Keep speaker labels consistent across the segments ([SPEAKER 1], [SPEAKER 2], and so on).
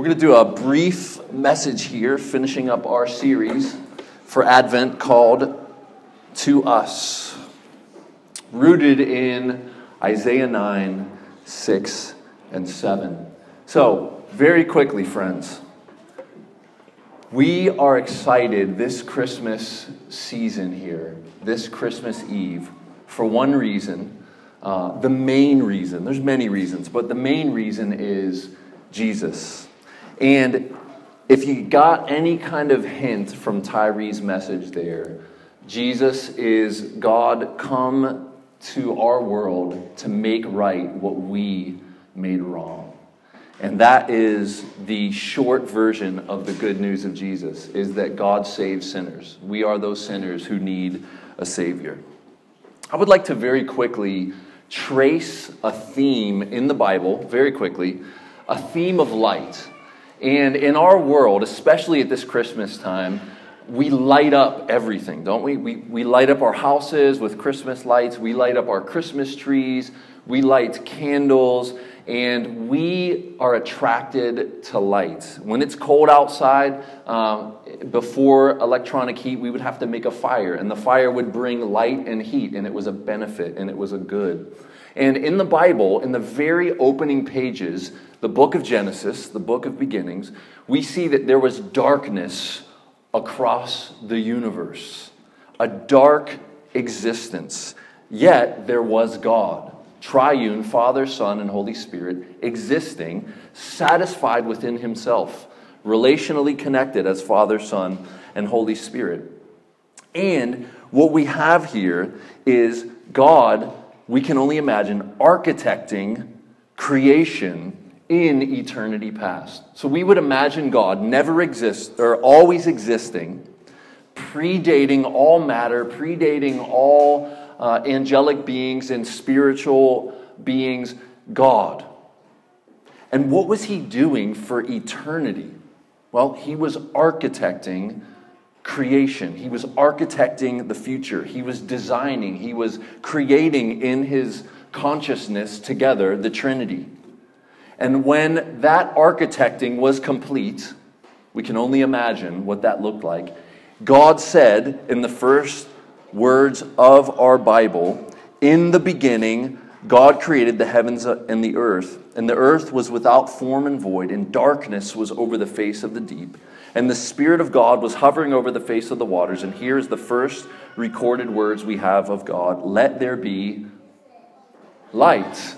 [SPEAKER 1] We're going to do a brief message here, finishing up our series for Advent called To Us, rooted in Isaiah 9, 6, and 7. So, very quickly, friends, we are excited this Christmas season here, this Christmas Eve, for one reason. Uh, the main reason, there's many reasons, but the main reason is Jesus. And if you got any kind of hint from Tyree's message there, Jesus is God come to our world to make right what we made wrong. And that is the short version of the good news of Jesus is that God saves sinners. We are those sinners who need a savior. I would like to very quickly trace a theme in the Bible, very quickly, a theme of light. And in our world, especially at this Christmas time, we light up everything, don't we? we? We light up our houses with Christmas lights, we light up our Christmas trees, we light candles, and we are attracted to light. When it's cold outside, um, before electronic heat, we would have to make a fire, and the fire would bring light and heat, and it was a benefit and it was a good. And in the Bible, in the very opening pages, the book of Genesis, the book of beginnings, we see that there was darkness across the universe, a dark existence. Yet there was God, triune, Father, Son, and Holy Spirit, existing, satisfied within himself, relationally connected as Father, Son, and Holy Spirit. And what we have here is God, we can only imagine, architecting creation in eternity past. So we would imagine God never exists or always existing, predating all matter, predating all uh, angelic beings and spiritual beings, God. And what was he doing for eternity? Well, he was architecting creation. He was architecting the future. He was designing, he was creating in his consciousness together the Trinity. And when that architecting was complete, we can only imagine what that looked like. God said in the first words of our Bible, In the beginning, God created the heavens and the earth, and the earth was without form and void, and darkness was over the face of the deep. And the Spirit of God was hovering over the face of the waters. And here's the first recorded words we have of God Let there be light.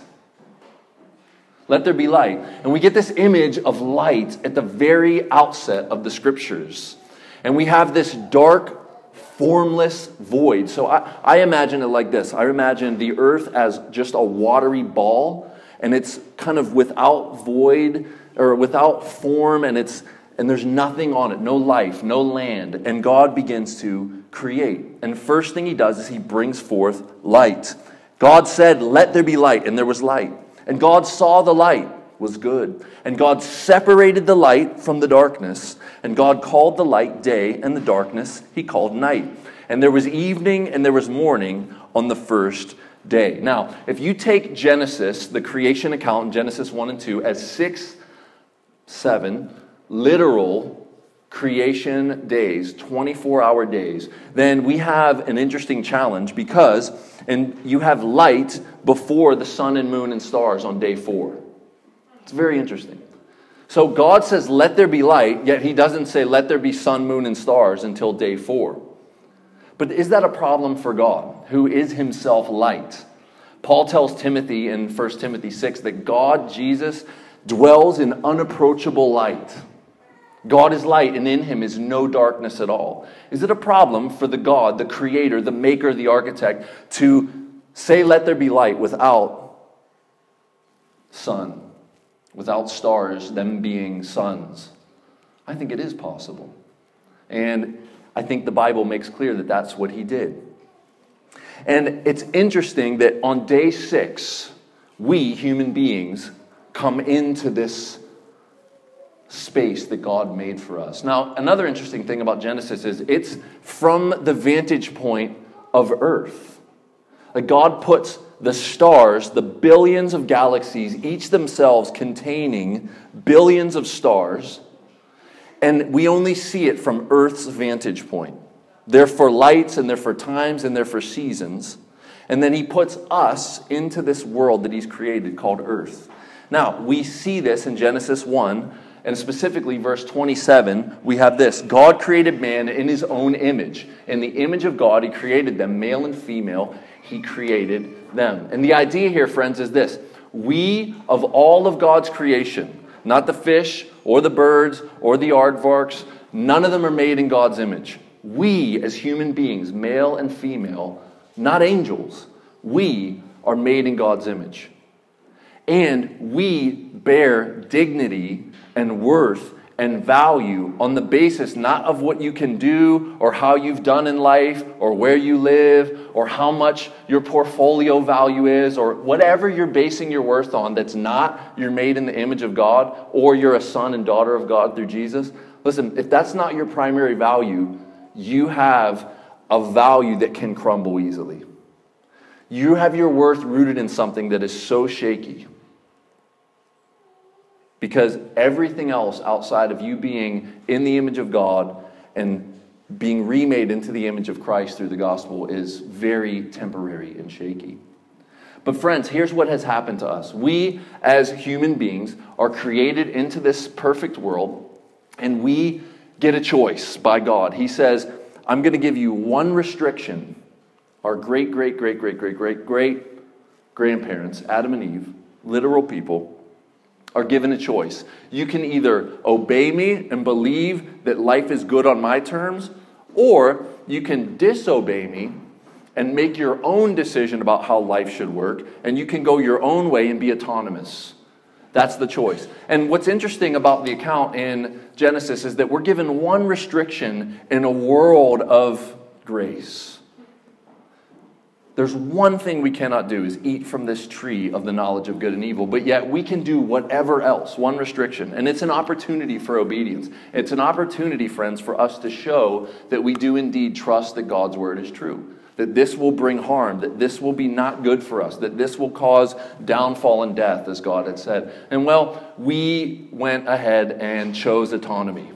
[SPEAKER 1] Let there be light. And we get this image of light at the very outset of the scriptures. And we have this dark, formless void. So I, I imagine it like this I imagine the earth as just a watery ball, and it's kind of without void or without form, and it's and there's nothing on it, no life, no land. And God begins to create. And first thing he does is he brings forth light. God said, Let there be light, and there was light. And God saw the light was good. And God separated the light from the darkness. And God called the light day, and the darkness he called night. And there was evening and there was morning on the first day. Now, if you take Genesis, the creation account, Genesis 1 and 2, as 6, 7, literal creation days, 24 hour days, then we have an interesting challenge because, and you have light before the sun and moon and stars on day four. It's very interesting. So God says, let there be light, yet he doesn't say, let there be sun, moon, and stars until day four. But is that a problem for God, who is himself light? Paul tells Timothy in 1 Timothy 6 that God, Jesus, dwells in unapproachable light. God is light, and in him is no darkness at all. Is it a problem for the God, the creator, the maker, the architect, to say, Let there be light without sun, without stars, them being suns? I think it is possible. And I think the Bible makes clear that that's what he did. And it's interesting that on day six, we human beings come into this space that God made for us. Now, another interesting thing about Genesis is it's from the vantage point of earth. Like God puts the stars, the billions of galaxies, each themselves containing billions of stars, and we only see it from Earth's vantage point. They're for lights and they're for times and they're for seasons. And then he puts us into this world that he's created called Earth. Now, we see this in Genesis 1, and specifically verse 27, we have this God created man in his own image. In the image of God, he created them, male and female, he created them. And the idea here, friends, is this we, of all of God's creation, not the fish or the birds or the aardvarks, none of them are made in God's image. We, as human beings, male and female, not angels, we are made in God's image. And we bear dignity and worth and value on the basis not of what you can do or how you've done in life or where you live or how much your portfolio value is or whatever you're basing your worth on that's not you're made in the image of God or you're a son and daughter of God through Jesus. Listen, if that's not your primary value, you have a value that can crumble easily. You have your worth rooted in something that is so shaky. Because everything else outside of you being in the image of God and being remade into the image of Christ through the gospel is very temporary and shaky. But, friends, here's what has happened to us. We, as human beings, are created into this perfect world, and we get a choice by God. He says, I'm going to give you one restriction. Our great, great, great, great, great, great, great grandparents, Adam and Eve, literal people, are given a choice. You can either obey me and believe that life is good on my terms, or you can disobey me and make your own decision about how life should work, and you can go your own way and be autonomous. That's the choice. And what's interesting about the account in Genesis is that we're given one restriction in a world of grace. There's one thing we cannot do is eat from this tree of the knowledge of good and evil, but yet we can do whatever else, one restriction. And it's an opportunity for obedience. It's an opportunity, friends, for us to show that we do indeed trust that God's word is true that this will bring harm, that this will be not good for us, that this will cause downfall and death, as God had said. And well, we went ahead and chose autonomy.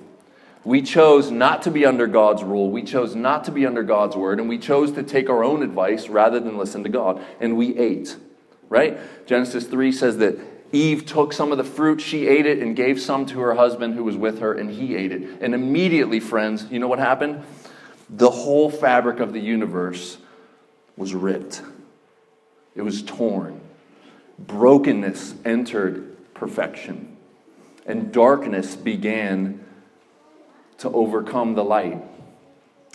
[SPEAKER 1] We chose not to be under God's rule. We chose not to be under God's word. And we chose to take our own advice rather than listen to God. And we ate, right? Genesis 3 says that Eve took some of the fruit, she ate it, and gave some to her husband who was with her, and he ate it. And immediately, friends, you know what happened? the whole fabric of the universe was ripped, it was torn. Brokenness entered perfection, and darkness began to overcome the light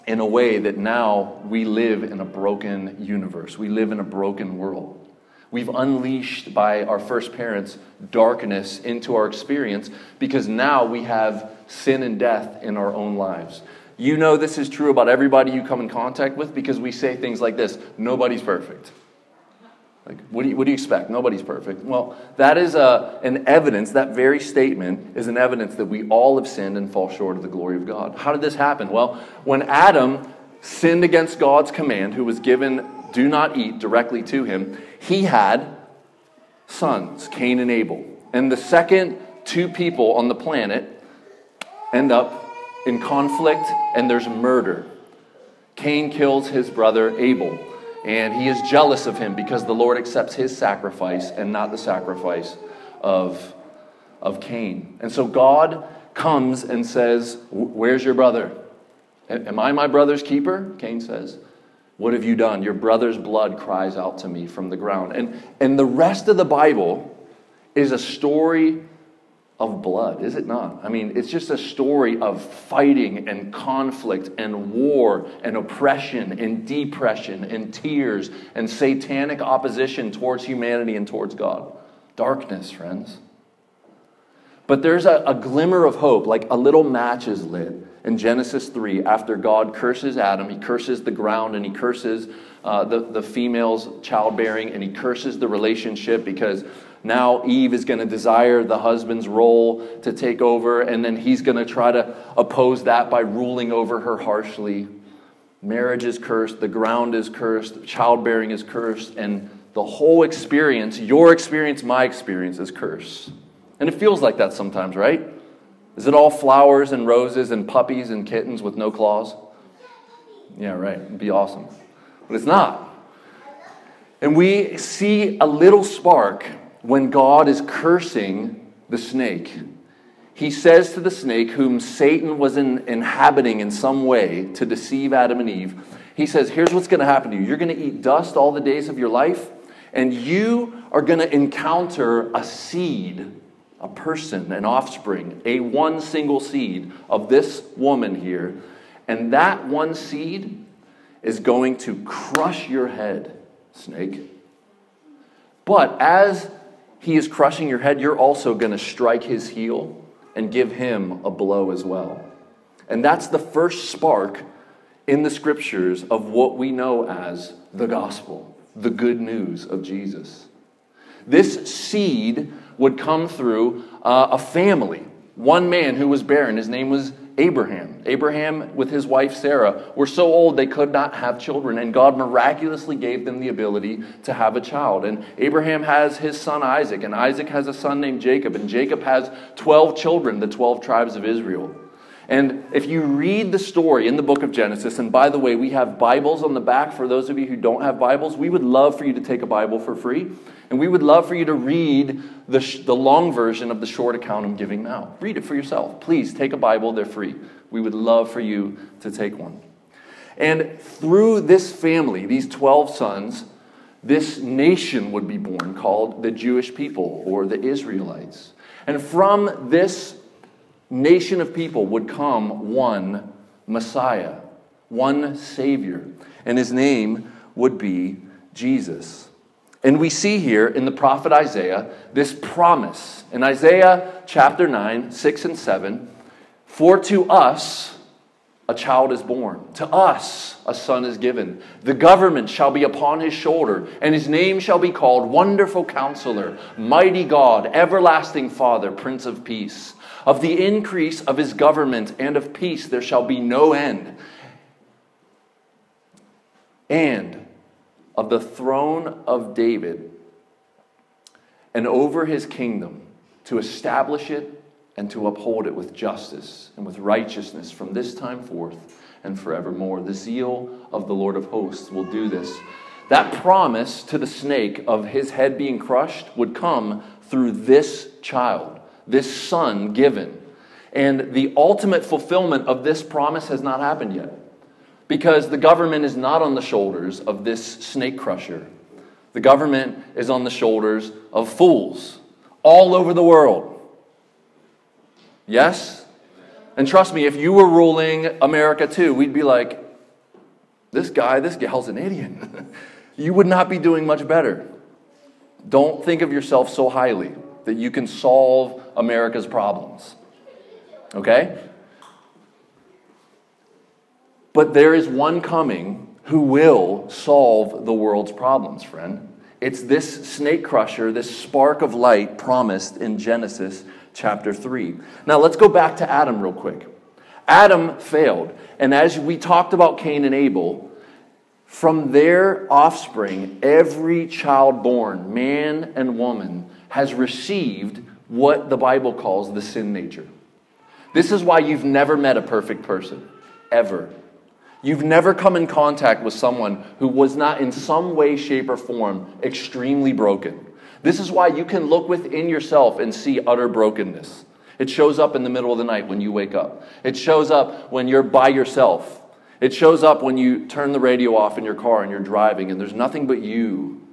[SPEAKER 1] in a way that now we live in a broken universe. We live in a broken world. We've unleashed by our first parents darkness into our experience because now we have sin and death in our own lives. You know this is true about everybody you come in contact with because we say things like this nobody's perfect. Like, what do you, what do you expect? Nobody's perfect. Well, that is a, an evidence, that very statement is an evidence that we all have sinned and fall short of the glory of God. How did this happen? Well, when Adam sinned against God's command, who was given, do not eat directly to him, he had sons, Cain and Abel. And the second two people on the planet end up in conflict and there's murder. Cain kills his brother Abel, and he is jealous of him because the Lord accepts his sacrifice and not the sacrifice of, of Cain. And so God comes and says, Where's your brother? Am I my brother's keeper? Cain says. What have you done? Your brother's blood cries out to me from the ground. And, and the rest of the Bible is a story of blood, is it not? I mean, it's just a story of fighting and conflict and war and oppression and depression and tears and satanic opposition towards humanity and towards God. Darkness, friends. But there's a, a glimmer of hope, like a little match is lit in Genesis 3 after God curses Adam, he curses the ground and he curses uh, the, the female's childbearing and he curses the relationship because now Eve is going to desire the husband's role to take over, and then he's going to try to oppose that by ruling over her harshly. Marriage is cursed, the ground is cursed, childbearing is cursed, and the whole experience, your experience, my experience, is cursed. And it feels like that sometimes, right? Is it all flowers and roses and puppies and kittens with no claws? Yeah, right. It'd be awesome. But it's not. And we see a little spark when God is cursing the snake. He says to the snake, whom Satan was in, inhabiting in some way to deceive Adam and Eve, he says, Here's what's going to happen to you. You're going to eat dust all the days of your life, and you are going to encounter a seed a person, an offspring, a one single seed of this woman here. And that one seed is going to crush your head, snake. But as he is crushing your head, you're also going to strike his heel and give him a blow as well. And that's the first spark in the scriptures of what we know as the gospel, the good news of Jesus. This seed would come through uh, a family. One man who was barren, his name was Abraham. Abraham, with his wife Sarah, were so old they could not have children, and God miraculously gave them the ability to have a child. And Abraham has his son Isaac, and Isaac has a son named Jacob, and Jacob has 12 children, the 12 tribes of Israel. And if you read the story in the book of Genesis, and by the way, we have Bibles on the back for those of you who don't have Bibles, we would love for you to take a Bible for free. And we would love for you to read the, sh- the long version of the short account I'm giving now. Read it for yourself. Please take a Bible, they're free. We would love for you to take one. And through this family, these 12 sons, this nation would be born called the Jewish people or the Israelites. And from this nation of people would come one Messiah, one Savior, and his name would be Jesus. And we see here in the prophet Isaiah this promise. In Isaiah chapter 9, 6 and 7, for to us a child is born, to us a son is given. The government shall be upon his shoulder, and his name shall be called Wonderful Counselor, Mighty God, Everlasting Father, Prince of Peace. Of the increase of his government and of peace there shall be no end. And of the throne of David and over his kingdom to establish it and to uphold it with justice and with righteousness from this time forth and forevermore. The zeal of the Lord of hosts will do this. That promise to the snake of his head being crushed would come through this child, this son given. And the ultimate fulfillment of this promise has not happened yet because the government is not on the shoulders of this snake crusher. The government is on the shoulders of fools all over the world. Yes? And trust me, if you were ruling America too, we'd be like, this guy, this gal's an idiot. you would not be doing much better. Don't think of yourself so highly that you can solve America's problems. Okay? But there is one coming who will solve the world's problems, friend. It's this snake crusher, this spark of light promised in Genesis chapter 3. Now let's go back to Adam real quick. Adam failed. And as we talked about Cain and Abel, from their offspring, every child born, man and woman, has received what the Bible calls the sin nature. This is why you've never met a perfect person, ever. You've never come in contact with someone who was not in some way, shape, or form extremely broken. This is why you can look within yourself and see utter brokenness. It shows up in the middle of the night when you wake up. It shows up when you're by yourself. It shows up when you turn the radio off in your car and you're driving and there's nothing but you.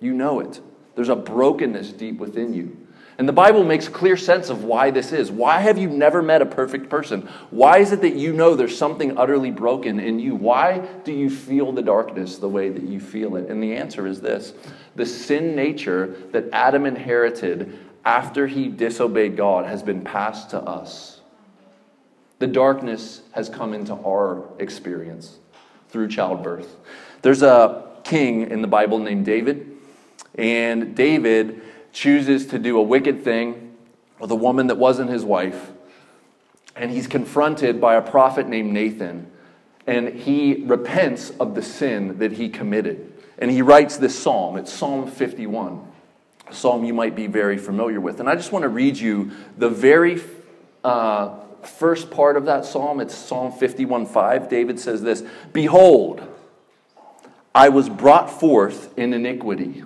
[SPEAKER 1] You know it. There's a brokenness deep within you. And the Bible makes clear sense of why this is. Why have you never met a perfect person? Why is it that you know there's something utterly broken in you? Why do you feel the darkness the way that you feel it? And the answer is this the sin nature that Adam inherited after he disobeyed God has been passed to us. The darkness has come into our experience through childbirth. There's a king in the Bible named David, and David chooses to do a wicked thing with a woman that wasn't his wife. And he's confronted by a prophet named Nathan. and he repents of the sin that he committed. And he writes this psalm. It's Psalm 51, a psalm you might be very familiar with. And I just want to read you the very uh, first part of that psalm. It's Psalm 51 5. David says this Behold, I was brought forth in iniquity,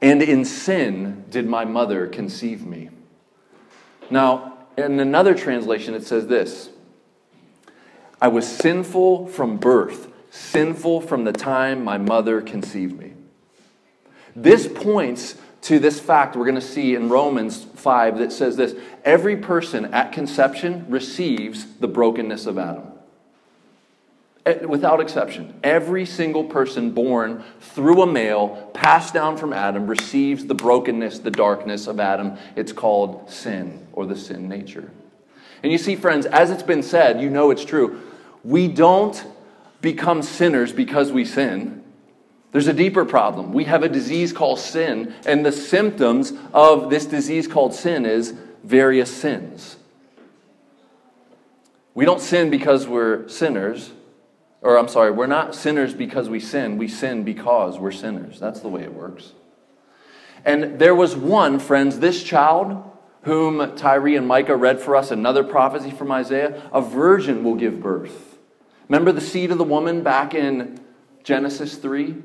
[SPEAKER 1] and in sin did my mother conceive me. Now, in another translation, it says this I was sinful from birth, sinful from the time my mother conceived me. This points to this fact we're going to see in Romans 5 that says this every person at conception receives the brokenness of Adam. Eh, without exception, every single person born through a male, passed down from Adam, receives the brokenness, the darkness of Adam. It's called sin or the sin nature. And you see, friends, as it's been said, you know it's true. We don't become sinners because we sin. There's a deeper problem. We have a disease called sin, and the symptoms of this disease called sin is various sins. We don't sin because we're sinners, or I'm sorry, we're not sinners because we sin. We sin because we're sinners. That's the way it works. And there was one, friends, this child whom Tyree and Micah read for us, another prophecy from Isaiah, a virgin will give birth. Remember the seed of the woman back in Genesis 3?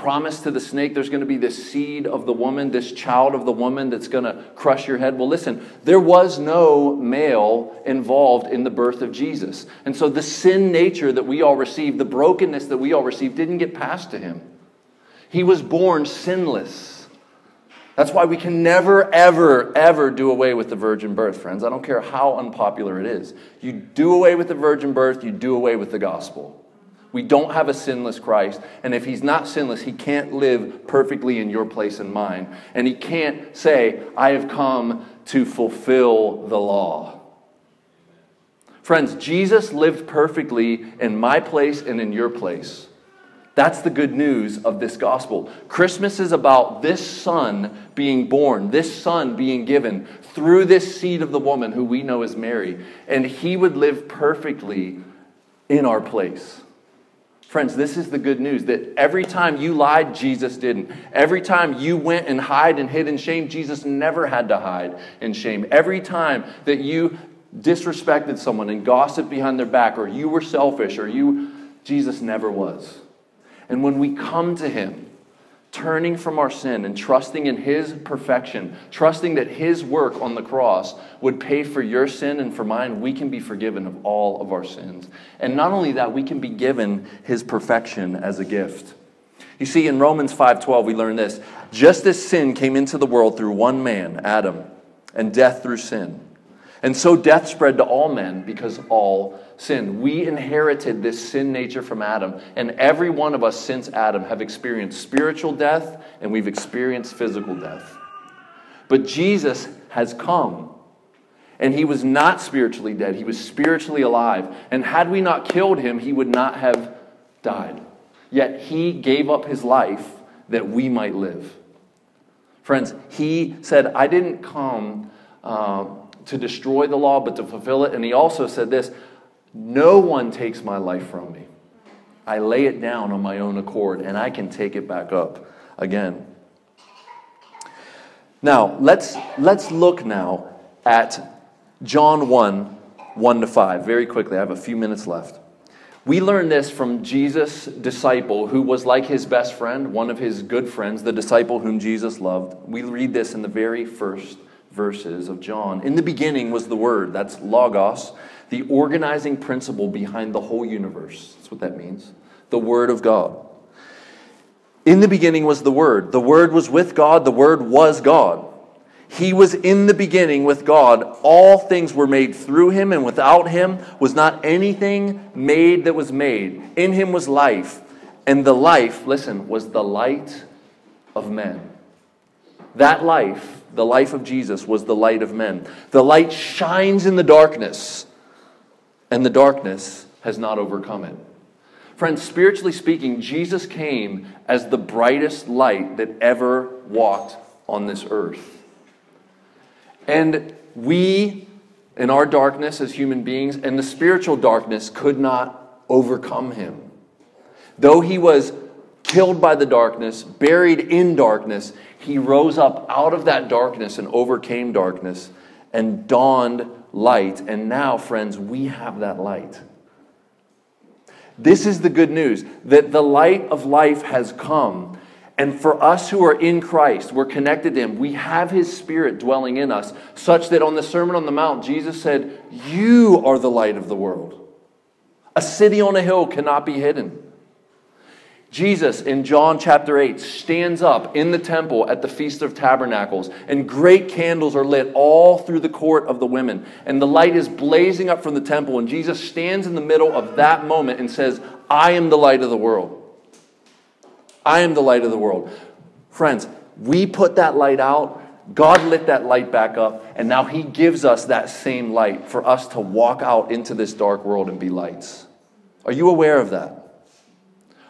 [SPEAKER 1] Promise to the snake there's going to be this seed of the woman, this child of the woman that's going to crush your head. Well, listen, there was no male involved in the birth of Jesus. And so the sin nature that we all received, the brokenness that we all received, didn't get passed to him. He was born sinless. That's why we can never, ever, ever do away with the virgin birth, friends. I don't care how unpopular it is. You do away with the virgin birth, you do away with the gospel. We don't have a sinless Christ. And if he's not sinless, he can't live perfectly in your place and mine. And he can't say, I have come to fulfill the law. Friends, Jesus lived perfectly in my place and in your place. That's the good news of this gospel. Christmas is about this son being born, this son being given through this seed of the woman who we know as Mary. And he would live perfectly in our place. Friends, this is the good news that every time you lied, Jesus didn't. Every time you went and hide and hid in shame, Jesus never had to hide in shame. Every time that you disrespected someone and gossiped behind their back, or you were selfish, or you, Jesus never was. And when we come to Him, turning from our sin and trusting in His perfection, trusting that His work on the cross would pay for your sin and for mine, we can be forgiven of all of our sins. And not only that, we can be given His perfection as a gift. You see, in Romans 5:12, we learn this: just as sin came into the world through one man, Adam, and death through sin. And so death spread to all men because all sinned. We inherited this sin nature from Adam, and every one of us since Adam have experienced spiritual death and we've experienced physical death. But Jesus has come, and he was not spiritually dead, he was spiritually alive. And had we not killed him, he would not have died. Yet he gave up his life that we might live. Friends, he said, I didn't come. Uh, to destroy the law, but to fulfill it. And he also said this No one takes my life from me. I lay it down on my own accord, and I can take it back up again. Now, let's, let's look now at John 1 1 to 5. Very quickly, I have a few minutes left. We learn this from Jesus' disciple, who was like his best friend, one of his good friends, the disciple whom Jesus loved. We read this in the very first verses of John. In the beginning was the Word, that's Logos, the organizing principle behind the whole universe. That's what that means. The Word of God. In the beginning was the Word. The Word was with God, the Word was God. He was in the beginning with God. All things were made through him, and without him was not anything made that was made. In him was life, and the life, listen, was the light of men. That life the life of Jesus was the light of men. The light shines in the darkness, and the darkness has not overcome it. Friends, spiritually speaking, Jesus came as the brightest light that ever walked on this earth. And we, in our darkness as human beings, and the spiritual darkness could not overcome him. Though he was killed by the darkness, buried in darkness, he rose up out of that darkness and overcame darkness and dawned light. And now, friends, we have that light. This is the good news that the light of life has come. And for us who are in Christ, we're connected to Him. We have His Spirit dwelling in us, such that on the Sermon on the Mount, Jesus said, You are the light of the world. A city on a hill cannot be hidden. Jesus in John chapter 8 stands up in the temple at the Feast of Tabernacles, and great candles are lit all through the court of the women. And the light is blazing up from the temple, and Jesus stands in the middle of that moment and says, I am the light of the world. I am the light of the world. Friends, we put that light out, God lit that light back up, and now He gives us that same light for us to walk out into this dark world and be lights. Are you aware of that?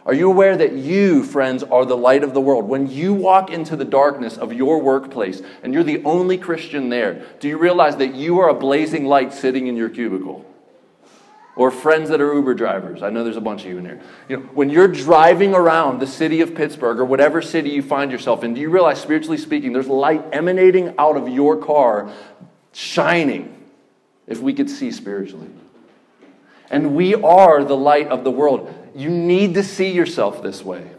[SPEAKER 1] Are you aware that you, friends, are the light of the world? When you walk into the darkness of your workplace and you're the only Christian there, do you realize that you are a blazing light sitting in your cubicle? Or friends that are Uber drivers. I know there's a bunch of you in here. You know, when you're driving around the city of Pittsburgh or whatever city you find yourself in, do you realize, spiritually speaking, there's light emanating out of your car, shining, if we could see spiritually? And we are the light of the world. You need to see yourself this way.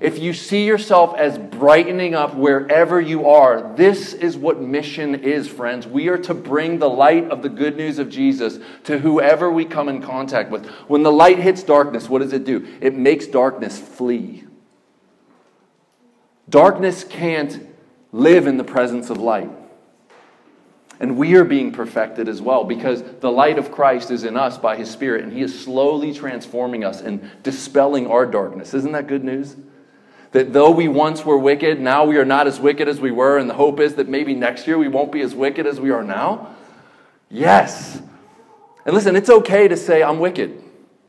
[SPEAKER 1] If you see yourself as brightening up wherever you are, this is what mission is, friends. We are to bring the light of the good news of Jesus to whoever we come in contact with. When the light hits darkness, what does it do? It makes darkness flee. Darkness can't live in the presence of light. And we are being perfected as well because the light of Christ is in us by his Spirit, and he is slowly transforming us and dispelling our darkness. Isn't that good news? That though we once were wicked, now we are not as wicked as we were, and the hope is that maybe next year we won't be as wicked as we are now? Yes. And listen, it's okay to say, I'm wicked.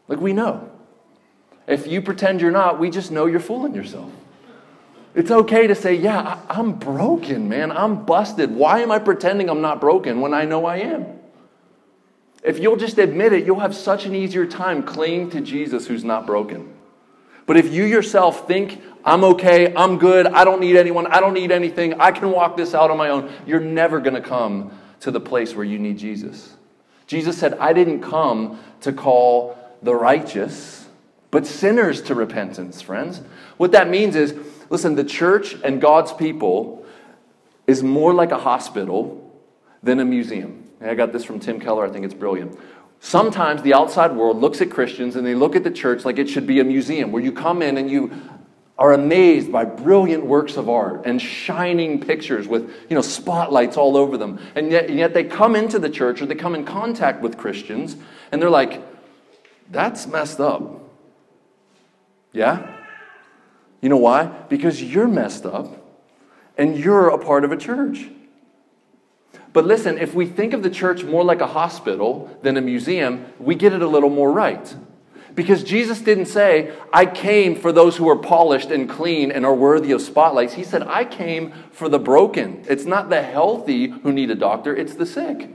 [SPEAKER 1] Like we know. If you pretend you're not, we just know you're fooling yourself. It's okay to say, Yeah, I, am broken, man. I'm busted. Why am I pretending I'm not broken when I know I am? If you'll just admit it, you'll have such an easier time clinging to Jesus who's not broken. But if you yourself think, I'm okay, I'm good, I don't need anyone, I don't need anything, I can walk this out on my own, you're never going to come to the place where you need Jesus. Jesus said, I didn't come to call the righteous, but sinners to repentance, friends. What that means is, Listen, the church and God's people is more like a hospital than a museum. I got this from Tim Keller. I think it's brilliant. Sometimes the outside world looks at Christians and they look at the church like it should be a museum where you come in and you are amazed by brilliant works of art and shining pictures with you know spotlights all over them and yet, and yet they come into the church or they come in contact with christians and they're like that's messed up yeah you know why? Because you're messed up and you're a part of a church. But listen, if we think of the church more like a hospital than a museum, we get it a little more right. Because Jesus didn't say, I came for those who are polished and clean and are worthy of spotlights. He said, I came for the broken. It's not the healthy who need a doctor, it's the sick.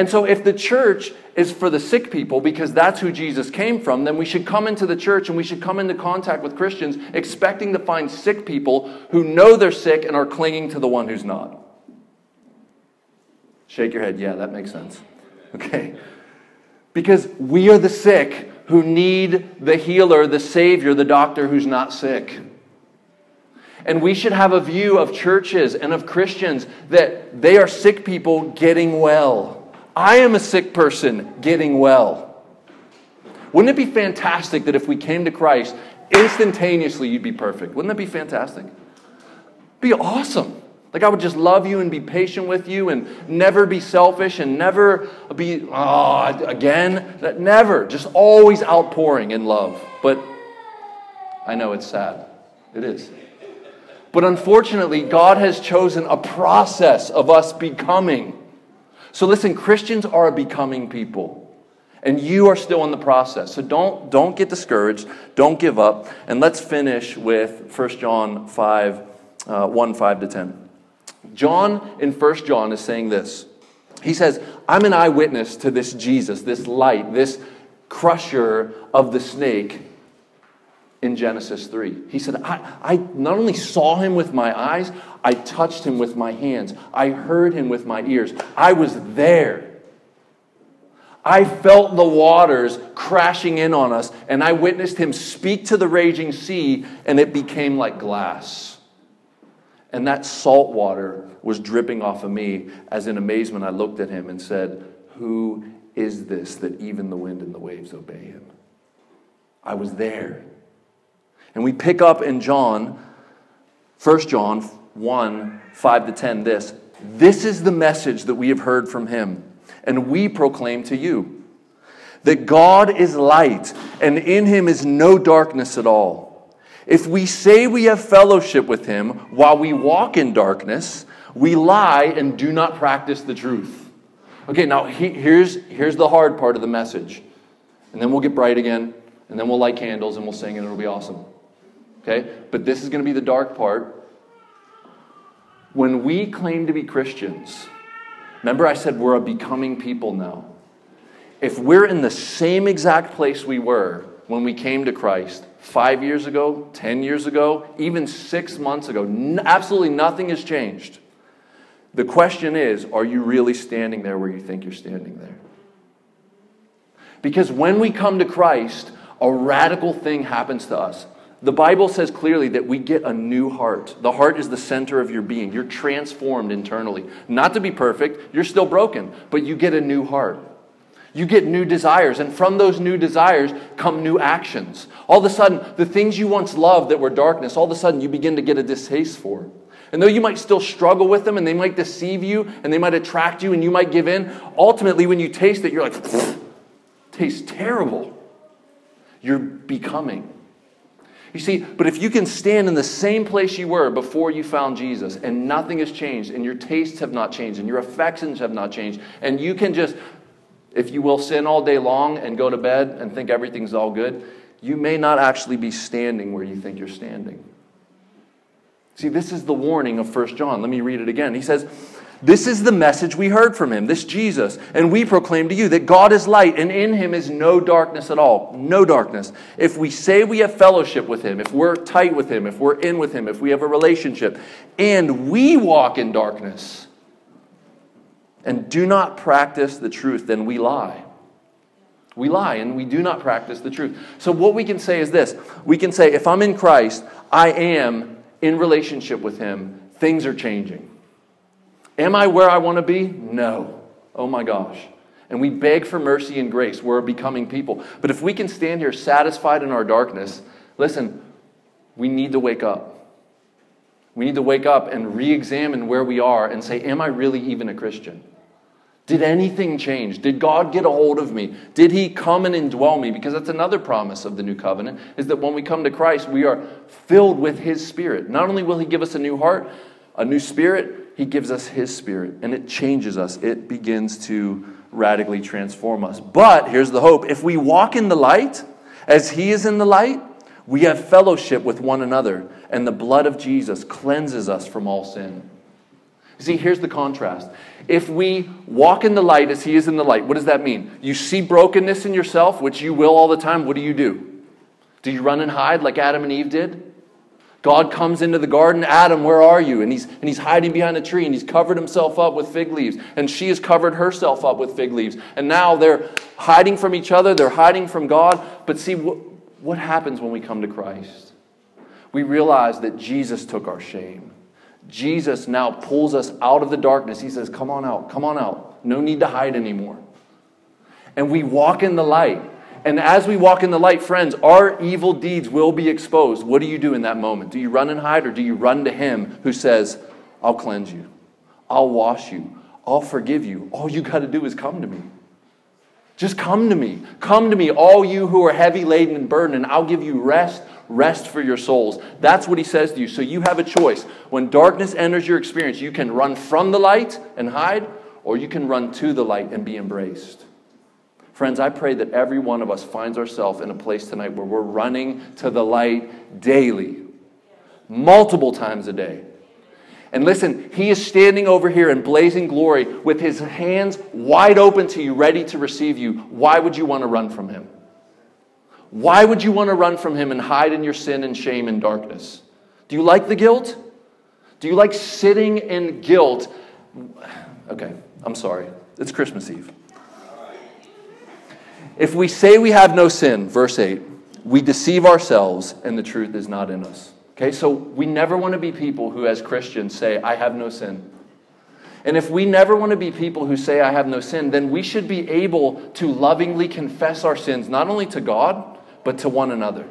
[SPEAKER 1] And so, if the church is for the sick people because that's who Jesus came from, then we should come into the church and we should come into contact with Christians expecting to find sick people who know they're sick and are clinging to the one who's not. Shake your head. Yeah, that makes sense. Okay. Because we are the sick who need the healer, the Savior, the doctor who's not sick. And we should have a view of churches and of Christians that they are sick people getting well. I am a sick person getting well. Wouldn't it be fantastic that if we came to Christ, instantaneously you'd be perfect? Wouldn't that be fantastic? Be awesome. Like I would just love you and be patient with you and never be selfish and never be, oh, again, that never. Just always outpouring in love. But I know it's sad. It is. But unfortunately, God has chosen a process of us becoming so listen, Christians are a becoming people. And you are still in the process. So don't, don't get discouraged. Don't give up. And let's finish with 1 John 5, uh, 1 5 to 10. John in 1 John is saying this He says, I'm an eyewitness to this Jesus, this light, this crusher of the snake in Genesis 3. He said, I, I not only saw him with my eyes, I touched him with my hands. I heard him with my ears. I was there. I felt the waters crashing in on us, and I witnessed him speak to the raging sea, and it became like glass. And that salt water was dripping off of me as in amazement I looked at him and said, Who is this that even the wind and the waves obey him? I was there. And we pick up in John, 1 John 1 5 to 10, this. This is the message that we have heard from him, and we proclaim to you that God is light, and in him is no darkness at all. If we say we have fellowship with him while we walk in darkness, we lie and do not practice the truth. Okay, now he, here's, here's the hard part of the message. And then we'll get bright again, and then we'll light candles and we'll sing, and it'll be awesome. Okay? But this is going to be the dark part. When we claim to be Christians, remember I said we're a becoming people now. If we're in the same exact place we were when we came to Christ five years ago, 10 years ago, even six months ago, n- absolutely nothing has changed. The question is are you really standing there where you think you're standing there? Because when we come to Christ, a radical thing happens to us. The Bible says clearly that we get a new heart. The heart is the center of your being. You're transformed internally. Not to be perfect, you're still broken, but you get a new heart. You get new desires, and from those new desires come new actions. All of a sudden, the things you once loved that were darkness, all of a sudden you begin to get a distaste for. And though you might still struggle with them and they might deceive you and they might attract you and you might give in, ultimately, when you taste it, you're like, tastes terrible. You're becoming. You see, but if you can stand in the same place you were before you found Jesus and nothing has changed and your tastes have not changed and your affections have not changed and you can just, if you will, sin all day long and go to bed and think everything's all good, you may not actually be standing where you think you're standing. See, this is the warning of 1 John. Let me read it again. He says, this is the message we heard from him, this Jesus. And we proclaim to you that God is light, and in him is no darkness at all. No darkness. If we say we have fellowship with him, if we're tight with him, if we're in with him, if we have a relationship, and we walk in darkness and do not practice the truth, then we lie. We lie and we do not practice the truth. So, what we can say is this we can say, if I'm in Christ, I am in relationship with him, things are changing. Am I where I want to be? No. Oh my gosh. And we beg for mercy and grace. We're becoming people. But if we can stand here satisfied in our darkness, listen, we need to wake up. We need to wake up and re examine where we are and say, Am I really even a Christian? Did anything change? Did God get a hold of me? Did He come and indwell me? Because that's another promise of the new covenant is that when we come to Christ, we are filled with His Spirit. Not only will He give us a new heart, a new spirit, he gives us His Spirit, and it changes us. It begins to radically transform us. But here's the hope if we walk in the light, as He is in the light, we have fellowship with one another, and the blood of Jesus cleanses us from all sin. See, here's the contrast. If we walk in the light as He is in the light, what does that mean? You see brokenness in yourself, which you will all the time. What do you do? Do you run and hide like Adam and Eve did? God comes into the garden, Adam, where are you? And he's, and he's hiding behind a tree and he's covered himself up with fig leaves. And she has covered herself up with fig leaves. And now they're hiding from each other, they're hiding from God. But see, what, what happens when we come to Christ? We realize that Jesus took our shame. Jesus now pulls us out of the darkness. He says, Come on out, come on out. No need to hide anymore. And we walk in the light. And as we walk in the light, friends, our evil deeds will be exposed. What do you do in that moment? Do you run and hide, or do you run to Him who says, I'll cleanse you, I'll wash you, I'll forgive you? All you got to do is come to me. Just come to me. Come to me, all you who are heavy laden and burdened, and I'll give you rest, rest for your souls. That's what he says to you. So you have a choice. When darkness enters your experience, you can run from the light and hide, or you can run to the light and be embraced. Friends, I pray that every one of us finds ourselves in a place tonight where we're running to the light daily, multiple times a day. And listen, he is standing over here in blazing glory with his hands wide open to you, ready to receive you. Why would you want to run from him? Why would you want to run from him and hide in your sin and shame and darkness? Do you like the guilt? Do you like sitting in guilt? Okay, I'm sorry. It's Christmas Eve. If we say we have no sin, verse 8, we deceive ourselves and the truth is not in us. Okay, so we never want to be people who, as Christians, say, I have no sin. And if we never want to be people who say, I have no sin, then we should be able to lovingly confess our sins, not only to God, but to one another.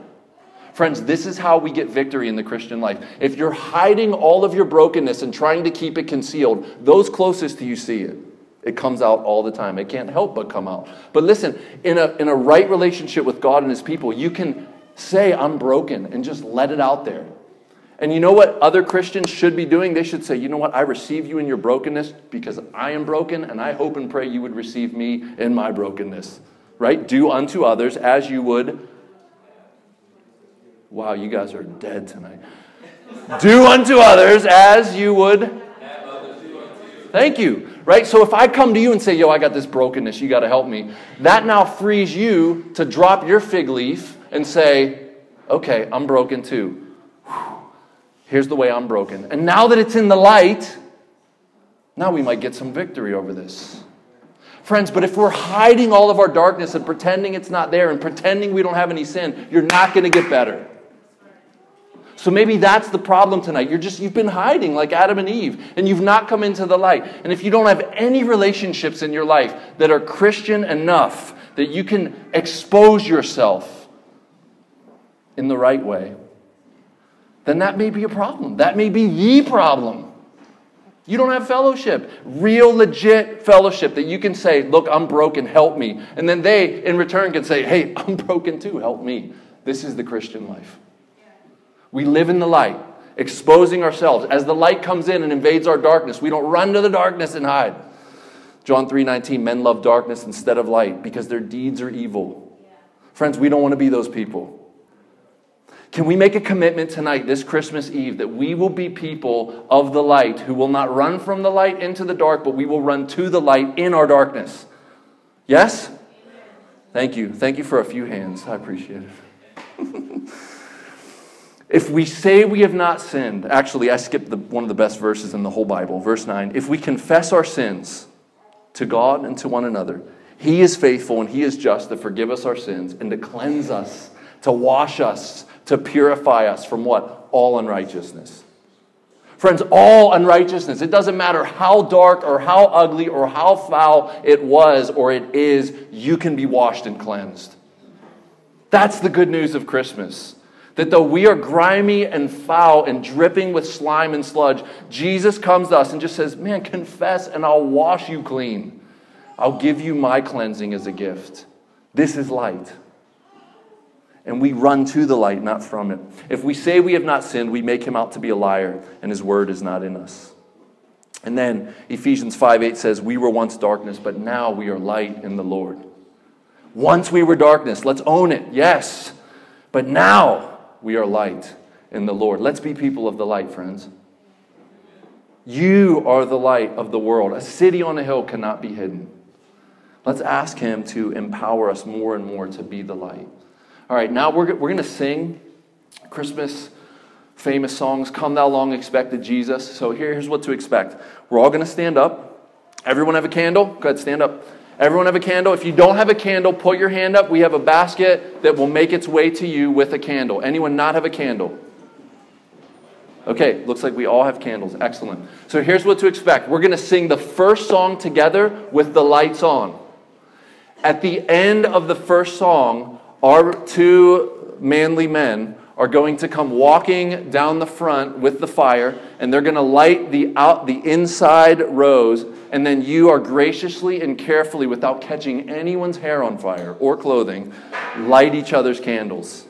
[SPEAKER 1] Friends, this is how we get victory in the Christian life. If you're hiding all of your brokenness and trying to keep it concealed, those closest to you see it. It comes out all the time. It can't help but come out. But listen, in a, in a right relationship with God and His people, you can say, I'm broken, and just let it out there. And you know what other Christians should be doing? They should say, you know what? I receive you in your brokenness because I am broken, and I hope and pray you would receive me in my brokenness. Right? Do unto others as you would. Wow, you guys are dead tonight. do unto others as you would. Thank you. Right? So if I come to you and say, yo, I got this brokenness, you got to help me, that now frees you to drop your fig leaf and say, okay, I'm broken too. Here's the way I'm broken. And now that it's in the light, now we might get some victory over this. Friends, but if we're hiding all of our darkness and pretending it's not there and pretending we don't have any sin, you're not going to get better. So maybe that's the problem tonight. You're just you've been hiding like Adam and Eve and you've not come into the light. And if you don't have any relationships in your life that are Christian enough that you can expose yourself in the right way, then that may be a problem. That may be the problem. You don't have fellowship, real legit fellowship that you can say, Look, I'm broken, help me. And then they, in return, can say, Hey, I'm broken too, help me. This is the Christian life. We live in the light, exposing ourselves. As the light comes in and invades our darkness, we don't run to the darkness and hide. John 3:19 men love darkness instead of light because their deeds are evil. Friends, we don't want to be those people. Can we make a commitment tonight, this Christmas Eve, that we will be people of the light who will not run from the light into the dark, but we will run to the light in our darkness? Yes? Thank you. Thank you for a few hands. I appreciate it. if we say we have not sinned, actually, I skipped the, one of the best verses in the whole Bible, verse 9. If we confess our sins to God and to one another, He is faithful and He is just to forgive us our sins and to cleanse us, to wash us to purify us from what? All unrighteousness. Friends, all unrighteousness. It doesn't matter how dark or how ugly or how foul it was or it is, you can be washed and cleansed. That's the good news of Christmas. That though we are grimy and foul and dripping with slime and sludge, Jesus comes to us and just says, Man, confess and I'll wash you clean. I'll give you my cleansing as a gift. This is light and we run to the light, not from it. If we say we have not sinned, we make him out to be a liar, and his word is not in us. And then Ephesians 5 8 says, We were once darkness, but now we are light in the Lord. Once we were darkness, let's own it, yes. But now we are light in the Lord. Let's be people of the light, friends. You are the light of the world. A city on a hill cannot be hidden. Let's ask Him to empower us more and more to be the light. All right, now we're, we're going to sing Christmas famous songs, Come Thou Long Expected Jesus. So here's what to expect. We're all going to stand up. Everyone have a candle? Go ahead, stand up. Everyone have a candle? If you don't have a candle, put your hand up. We have a basket that will make its way to you with a candle. Anyone not have a candle? Okay, looks like we all have candles. Excellent. So here's what to expect. We're going to sing the first song together with the lights on. At the end of the first song, our two manly men are going to come walking down the front with the fire and they're going to light the out the inside rows and then you are graciously and carefully without catching anyone's hair on fire or clothing light each other's candles.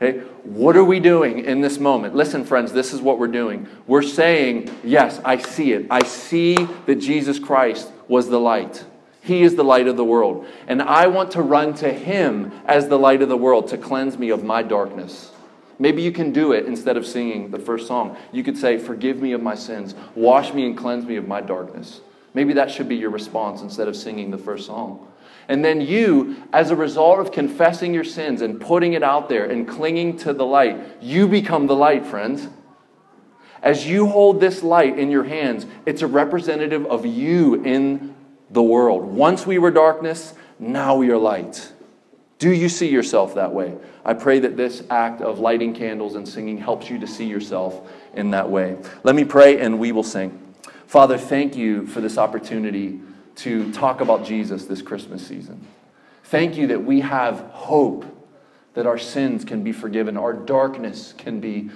[SPEAKER 1] Okay? What are we doing in this moment? Listen friends this is what we're doing. We're saying yes i see it. I see that jesus christ was the light. He is the light of the world. And I want to run to Him as the light of the world to cleanse me of my darkness. Maybe you can do it instead of singing the first song. You could say, Forgive me of my sins, wash me and cleanse me of my darkness. Maybe that should be your response instead of singing the first song. And then you, as a result of confessing your sins and putting it out there and clinging to the light, you become the light, friends. As you hold this light in your hands, it's a representative of you in the world. Once we were darkness, now we are light. Do you see yourself that way? I pray that this act of lighting candles and singing helps you to see yourself in that way. Let me pray and we will sing. Father, thank you for this opportunity to talk about Jesus this Christmas season. Thank you that we have hope that our sins can be forgiven, our darkness can be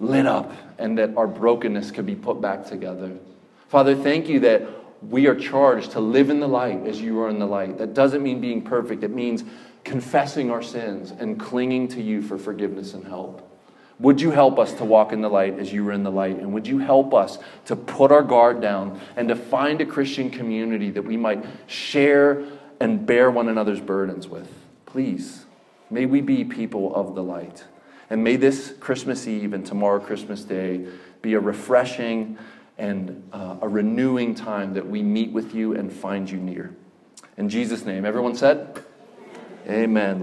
[SPEAKER 1] lit up, and that our brokenness can be put back together. Father, thank you that we are charged to live in the light as you are in the light. That doesn't mean being perfect, it means confessing our sins and clinging to you for forgiveness and help. Would you help us to walk in the light as you were in the light? And would you help us to put our guard down and to find a Christian community that we might share and bear one another's burdens with? Please, may we be people of the light. And may this Christmas Eve and tomorrow, Christmas Day, be a refreshing and uh, a renewing time that we meet with you and find you near. In Jesus' name, everyone said, Amen.